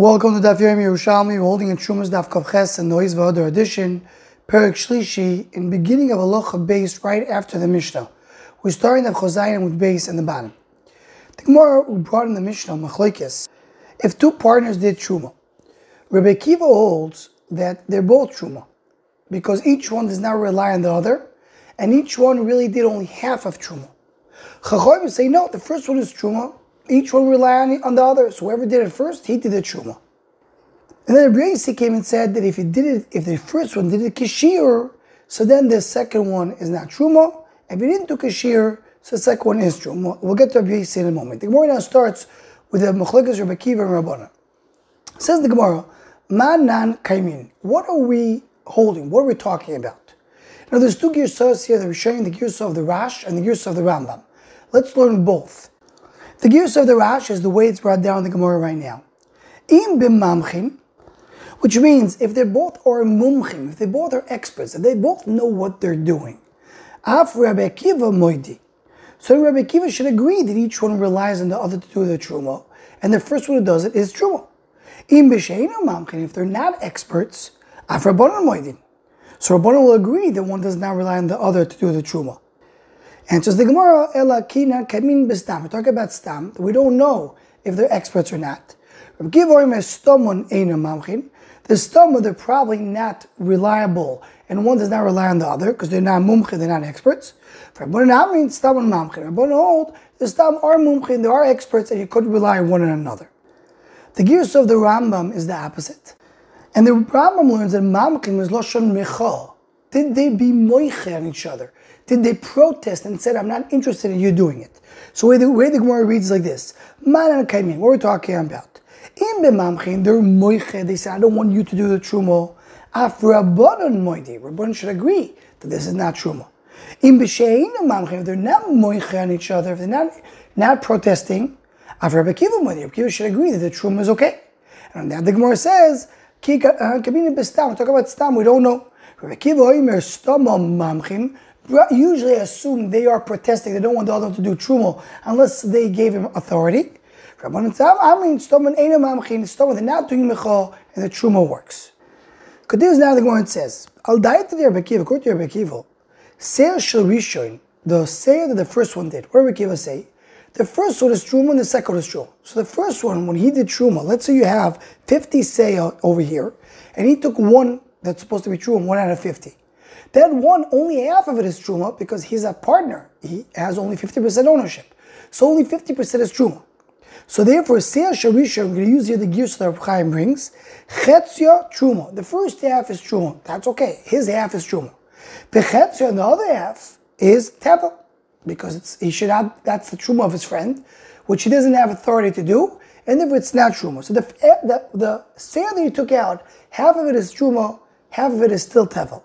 Welcome to Daf Yomi Yerushalmi. We're holding in Shumas Daf Kavches and Noise V'Adar edition, Perik Shlishi, in beginning of Alocha base right after the Mishnah. We're starting Daf Chosayim with base in the bottom. The Gemara we brought in the Mishnah, Machlokes, if two partners did Truma, Rebbe Kiva holds that they're both Truma, because each one does not rely on the other, and each one really did only half of Truma. Chachayim say, no, the first one is Truma, each one rely on, the other. So whoever did it first, he did the truma. And then Abrasi came and said that if he did it, if the first one did it kishir, so then the second one is not truma. If he didn't do kishir, so the second one is truma. We'll get to Abrasi in a moment. The Gemara now starts with the Mechlekas Rebbe Kiva and Rabbana. Says the Gemara, Manan Kaimin. What are we holding? What are we talking about? Now there's two girsas here that we're showing the girsa of the Rash and the girsa of the Rambam. Let's learn both. The gears of the Rash is the way it's brought down in the Gemara right now. Im bimamchim, which means if they both are mumchim, if they both are experts, if they both know what they're doing. Af Rabbi Kiva moidi. So Rabbi Kiva should agree that each one relies on the other to do the truma, and the first one who does it is truma. Im b'sheinu mamchim, if they're not experts, af rabbanon moidin. So rabbanon will agree that one does not rely on the other to do the truma. Answers the Gemara, Ela kina kamin bestam. We're talking about stam. We don't know if they're experts or not. The stomach, they're probably not reliable, and one does not rely on the other because they're not mumche, they're not experts. Stam and the stam are mumche, they are experts, and you could rely on one on another. The gears of the Rambam is the opposite, and the Rambam learns that mamchim is loshon mechal. Did they be moiche on each other? Did they protest and said, I'm not interested in you doing it? So where the, where the Gemara reads like this, Man Kaimin, what are we're talking about. In B'mamchin, they're moiche, they say, I don't want you to do the trumo. After Rabbanon moidi, Rabbanon should agree that this is not trumo. In B'shein Mamchin, they're not moiche on each other, if they're not, not protesting, after Rabbi moidi, should agree that the trumo is okay. And now the Gemara says, Kika, uh, Bestam, talk about Stam, we don't know. Rabbi usually assume they are protesting, they don't want the other to do trumo unless they gave him authority. They're not doing mechal and the trumo works. Continues now the Gemara says, Al dayat the Kiva, according to Rebbe Kiva, Seir shel rishon, the seir that the first one did. What did Rebbe Kiva say? The first one is truma and the second is truma. So the first one, when he did truma, let's say you have 50 seir over here, and he took one that's supposed to be truma, one out of 50. Then one, only half of it is truma because he's a partner. He has only 50% ownership. So only 50% is truma. So therefore, Seah Sharisha, I'm going to use here the gears that Reb Chaim brings. Chetzia truma. The first half is truma. That's okay. His half is truma. The chetzia, the other half, is tevel. Because it's, he should have, that's the truma of his friend, which he doesn't have authority to do. And if it's not truma. So the, eh, the, the that he took out, half of it is truma, half of it is still tevel.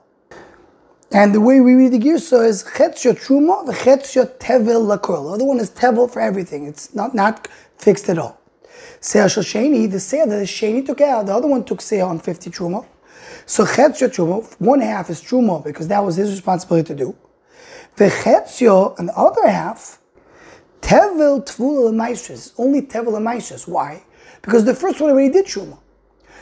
And the way we read the Girsa is Chetzia Truma, the Chetzia Tevel Lakol. The other one is Tevel for everything. It's not, not fixed at all. Seah Sheni, the Seah that the Sheni took out, the other one took Seah on 50 Truma. So Chetzia Truma, one half is Truma because that was his responsibility to do. The Chetzia, and the other half, Tevel Tvul Lemaishas, only Tevel Lemaishas. Why? Because the first one already did Truma.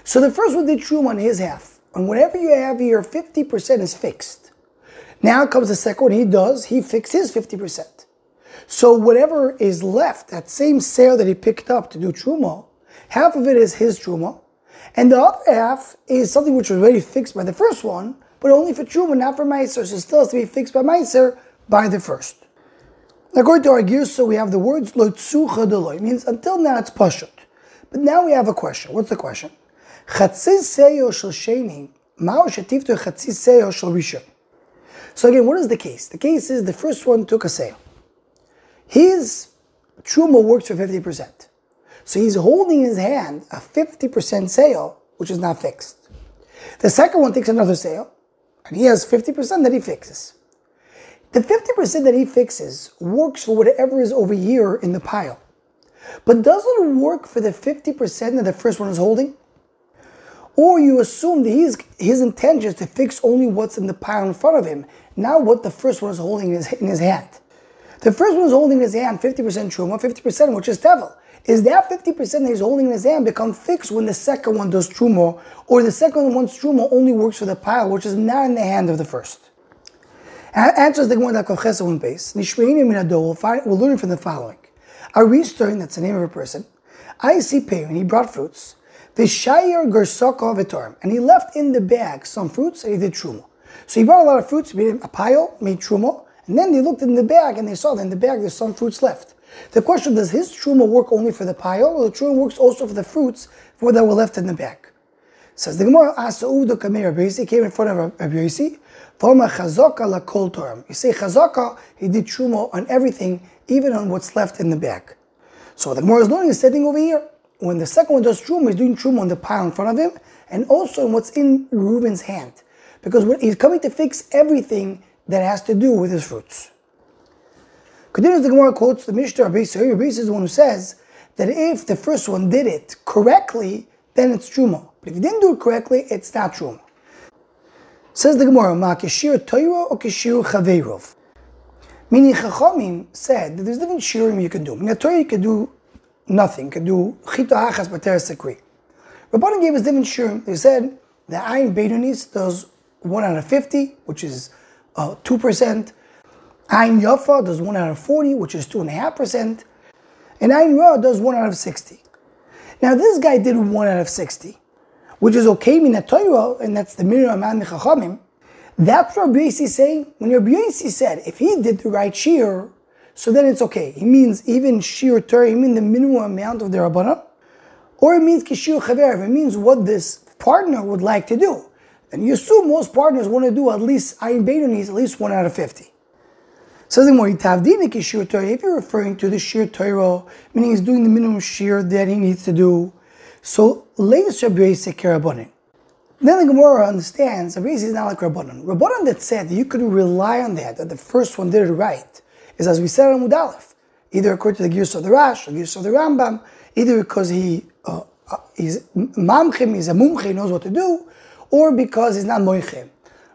So the first one did Truma on his half. And whatever you have here, 50% is fixed. Now comes the second one, he does, he fixes 50%. So whatever is left, that same sale that he picked up to do truma, half of it is his truma, and the other half is something which was already fixed by the first one, but only for truma, not for meiser, so still has to be fixed by meiser by the first. According to our gears, so we have the words lotzucha deloy, means until now it's pashut. But now we have a question. What's the question? Chatziz seyo shel sheni, mao shetiftu chatziz seyo shel rishon. So again, what is the case? The case is the first one took a sale. His truma works for 50%. So he's holding in his hand a 50% sale, which is not fixed. The second one takes another sale, and he has 50% that he fixes. The 50% that he fixes works for whatever is over here in the pile. But doesn't work for the 50% that the first one is holding? Or you assume that his, his intention is to fix only what's in the pile in front of him, not what the first one is holding in his, in his hand. The first one is holding in his hand 50% truma, 50% which is devil. is that 50% that he's holding in his hand become fixed when the second one does truma, or the second one's truma only works for the pile, which is not in the hand of the first. Answers the Gemara that one base. Nishmeini minado. We'll learn from the following. A restern, that's the name of a person. I see and he brought fruits. Vishayir gersaka v'torm, and he left in the bag some fruits, and he did truma. So he brought a lot of fruits, made a pile, made truma, and then they looked in the bag and they saw that in the bag there's some fruits left. The question does his truma work only for the pile, or the truma works also for the fruits for that were left in the bag? Says the Gemara, ah, Asauda Kameir Rabbi came in front of Rabbi Yossi, Voma Chazaka la kol torm. You say Chazaka, he did truma on everything, even on what's left in the bag. So the Gemara is learning is sitting over here. When the second one does truma, he's doing truma on the pile in front of him, and also in what's in Reuben's hand. Because he's coming to fix everything that has to do with his fruits. Continues the Gemara quotes the Mishnah Rabbi Rabbi is the one who says that if the first one did it correctly, then it's truma. But if you didn't do it correctly, it's not truma. Says the Gemara, Ma kishir toiro or kishir chaveirov. Meaning Chachamim said that there's different shirim you can do. In Torah you can do nothing. Can do chita hachas bater sekri. Rabbanan gave us different shirim. They said the ayin beidunis does 1 out of 50, which is uh, 2%. Ayin yafa does 1 out of 40, which is 2.5%. And ayin ra does 1 out of 60. Now this guy did 1 out of 60 which is okay min Torah, and that's the minimum man chachamim. That's what Rabbi is saying. When Rabbi Yossi said, if he did the right shear, so then it's okay. He means even shear Torah, he means the minimum amount of the Rabbanah, or it means kishir chaver, it means what this partner would like to do. And you assume most partners want to do at least ayin beidonis, at least one out of fifty. Says the more if you're referring to the shear Torah, meaning he's doing the minimum shear that he needs to do, so Leis Rabbi Rabbanin. Then the Gemara understands Rabbi is not like Rabbanan. Rabbanan that said you could rely on that, that the first one did it right, is as we said on Mudalef, either according to the Gears of the Rash, the Gears of the Rambam, either because he uh, uh, he's mamchim, he's a mumche, he knows what to do, or because he's not moiche.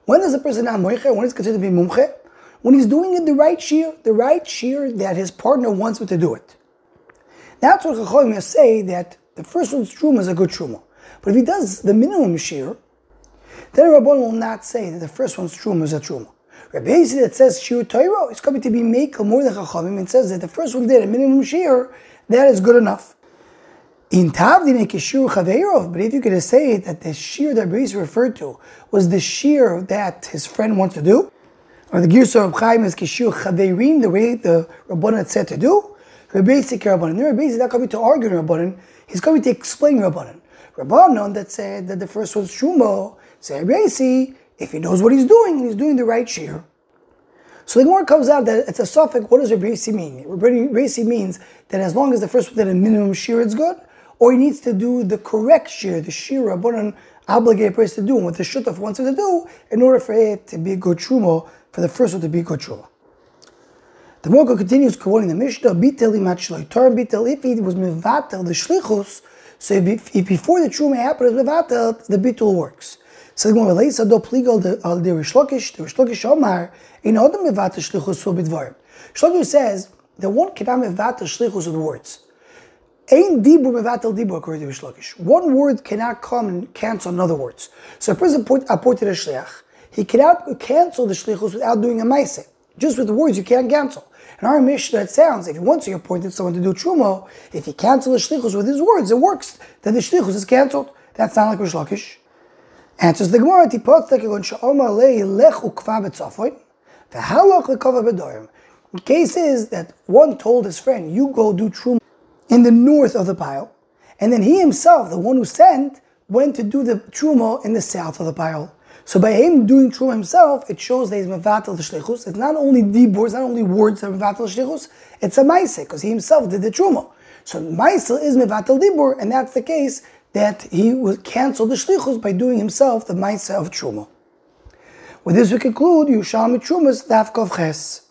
When is a person not moiche? When is considered to be mumche? When he's doing it the right shear, the right shear that his partner wants him to do it. That's what Chachamim say that the first one's truma is a good truma. But if he does the minimum shear, then Rabbon will not say that the first one's truma is a truma. Rabbi Yossi that says shear Torah is coming to be make more than Chachamim and says that the first one did a minimum shear, that is good enough. In Tavdin Kishur Chaveirov, but if you could say that the shear that Rabbi referred to was the shear that his friend wants to do, or the Girsa of Chaim is Kishur Chaveirin, the way the Rabbanan said to do, Rabbi Yossi Rabbanan. Then Rabbi not coming to argue Rabbanan, He's coming to explain Rabbanan. Rabbanan that said that the first was Shumo, say Reisi, if he knows what he's doing, he's doing the right shear. So the Gemara comes out that it's a suffix. What does Rabbi mean? Rabbi means that as long as the first one did a minimum shear, it's good, or he needs to do the correct shear, the shear Rabbanan obligated person to do, and what the shutaf wants him to do, in order for it to be a good for the first one to be a good. The Morgul continues quoting the Mishnah, Biteli Matchloi, Torah if he was Mevatel, the Shlichus, so if, before the Truma happened, Mevatel, the Bitul works. So the Gemara relates, Ado Pligal, al the Rish Lakish, the Rish Lakish Omar, in Odom Mevatel Shlichus, so Bidvarim. Shlokish says, that one cannot Mevatel Shlichus with words. Ein dibur mevatel dibur according to Rish Lakish. One word cannot come and cancel another words. So a person appointed a shliach, he cannot cancel the shlichus without doing a ma'aseh. Just with the words, you can't cancel. In our Mishnah, it sounds, if you want to appointed someone to do Trumo, if he cancels the Shlichus with his words, it works. Then the Shlichus is cancelled. That's not like Rish. Answers the Gemara, The case is that one told his friend, you go do Trumo in the north of the pile, and then he himself, the one who sent, went to do the Trumo in the south of the pile. So by him doing truma himself, it shows that he's mevatel the shlichus. It's not only dibur, it's not only words that are mevatel the shlichus, it's a maise, because he himself did the truma. So maise is mevatel dibur, and that's the case that he would cancel the shlichus by doing himself the maise of truma. With this we conclude Yerushalmi Trumas Daf Ches.